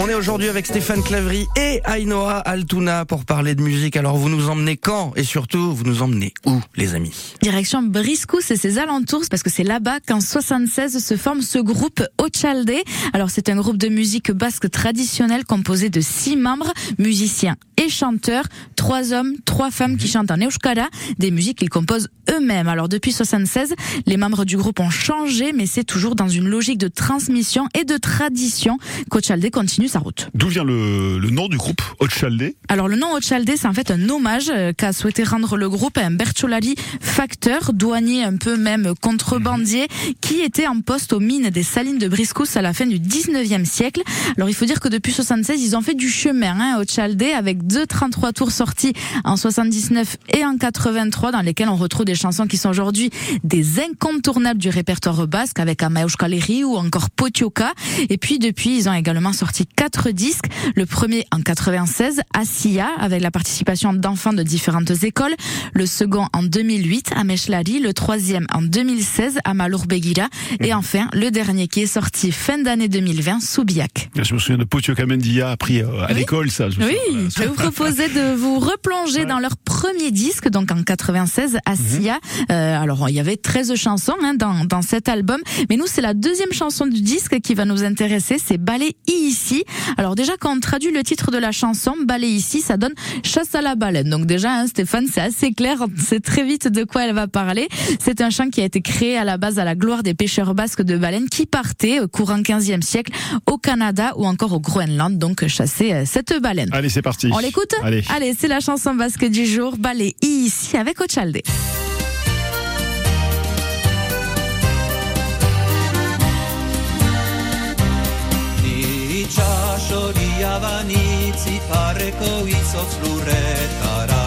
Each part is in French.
On est aujourd'hui avec Stéphane Clavry et Ainoa Altuna pour parler de musique. Alors vous nous emmenez quand et surtout vous nous emmenez où les amis? Direction Briscous et ses alentours parce que c'est là-bas qu'en 76 se forme ce groupe Ochalde. Alors c'est un groupe de musique basque traditionnelle composé de six membres, musiciens et chanteurs, trois hommes, trois femmes qui chantent en euskara, des musiques qu'ils composent eux-mêmes. Alors depuis 76, les membres du groupe ont changé mais c'est toujours dans une logique de transmission et de tradition qu'Ochalde continue sa route. D'où vient le, le, nom du groupe Ochalde Alors le nom Ochalde, c'est en fait un hommage euh, qu'a souhaité rendre le groupe à un Bertolari facteur, douanier un peu même contrebandier, qui était en poste aux mines des salines de Briscous à la fin du 19e siècle. Alors il faut dire que depuis 76, ils ont fait du chemin hein, Ochalde avec deux 33 tours sortis en 79 et en 83 dans lesquels on retrouve des chansons qui sont aujourd'hui des incontournables du répertoire basque avec Amaeush Kaleri ou encore Potioka. Et puis depuis, ils ont également sorti quatre disques. Le premier en 96, Asiya, avec la participation d'enfants de différentes écoles. Le second en 2008, à Meshlari. Le troisième en 2016, à Malour Begira. Et mhm. enfin, le dernier qui est sorti fin d'année 2020, Soubiac. Je me souviens de Potioka Mendia appris euh, à l'école, ça. Je oui, je vais vous proposer de vous replonger dans leur premier disque, donc en 96, Asiya. Euh, alors, il y avait 13 chansons hein, dans, dans cet album. Mais nous, c'est la deuxième chanson du disque qui va nous intéresser. C'est Ballet ici. Alors déjà, quand on traduit le titre de la chanson, Ballet ici, ça donne chasse à la baleine. Donc déjà, hein, Stéphane, c'est assez clair, c'est très vite de quoi elle va parler. C'est un chant qui a été créé à la base à la gloire des pêcheurs basques de baleines qui partaient au courant 15e siècle au Canada ou encore au Groenland, donc chasser euh, cette baleine. Allez, c'est parti. On l'écoute? Allez, Allez c'est la chanson basque du jour, Ballet ici avec Ochalde. Itxasoria banitz iparreko izotz lurretarak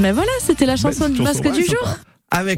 Mais voilà, c'était la chanson du masque du jour. Avec